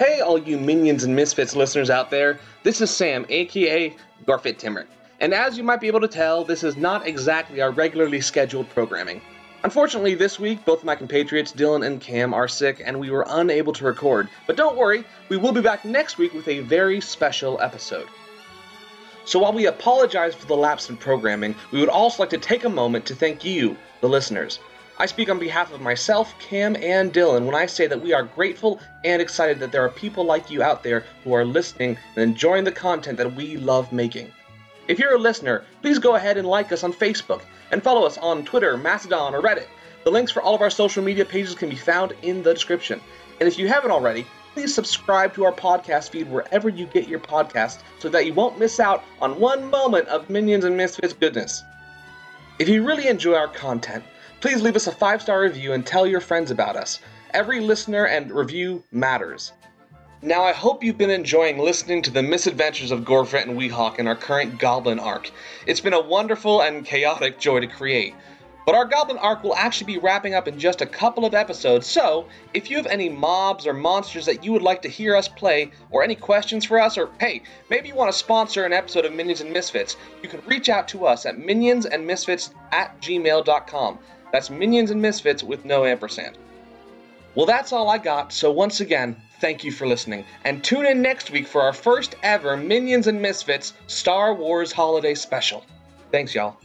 Hey, all you Minions and Misfits listeners out there, this is Sam, aka Gorfit Timmer. And as you might be able to tell, this is not exactly our regularly scheduled programming. Unfortunately, this week, both my compatriots Dillon and Cam are sick and we were unable to record. But don't worry, we will be back next week with a very special episode. So while we apologize for the lapse in programming, we would also like to take a moment to thank you, the listeners. I speak on behalf of myself, Cam, and Dillon when I say that we are grateful and excited that there are people like you out there who are listening and enjoying the content that we love making. If you're a listener, please go ahead and like us on Facebook and follow us on Twitter, Mastodon, or Reddit. The links for all of our social media pages can be found in the description. And if you haven't already, please subscribe to our podcast feed wherever you get your podcast so that you won't miss out on one moment of Minions and Misfits goodness. If you really enjoy our content, Please leave us a five star review and tell your friends about us. Every listener and review matters. Now, I hope you've been enjoying listening to the misadventures of Gorfret and Weehawk in our current Goblin arc. It's been a wonderful and chaotic joy to create. But our Goblin arc will actually be wrapping up in just a couple of episodes, so if you have any mobs or monsters that you would like to hear us play, or any questions for us, or hey, maybe you want to sponsor an episode of Minions and Misfits, you can reach out to us at minionsandmisfits at gmail.com. That's Minions and Misfits with no ampersand. Well, that's all I got, so once again, thank you for listening. And tune in next week for our first ever Minions and Misfits Star Wars Holiday Special. Thanks, y'all.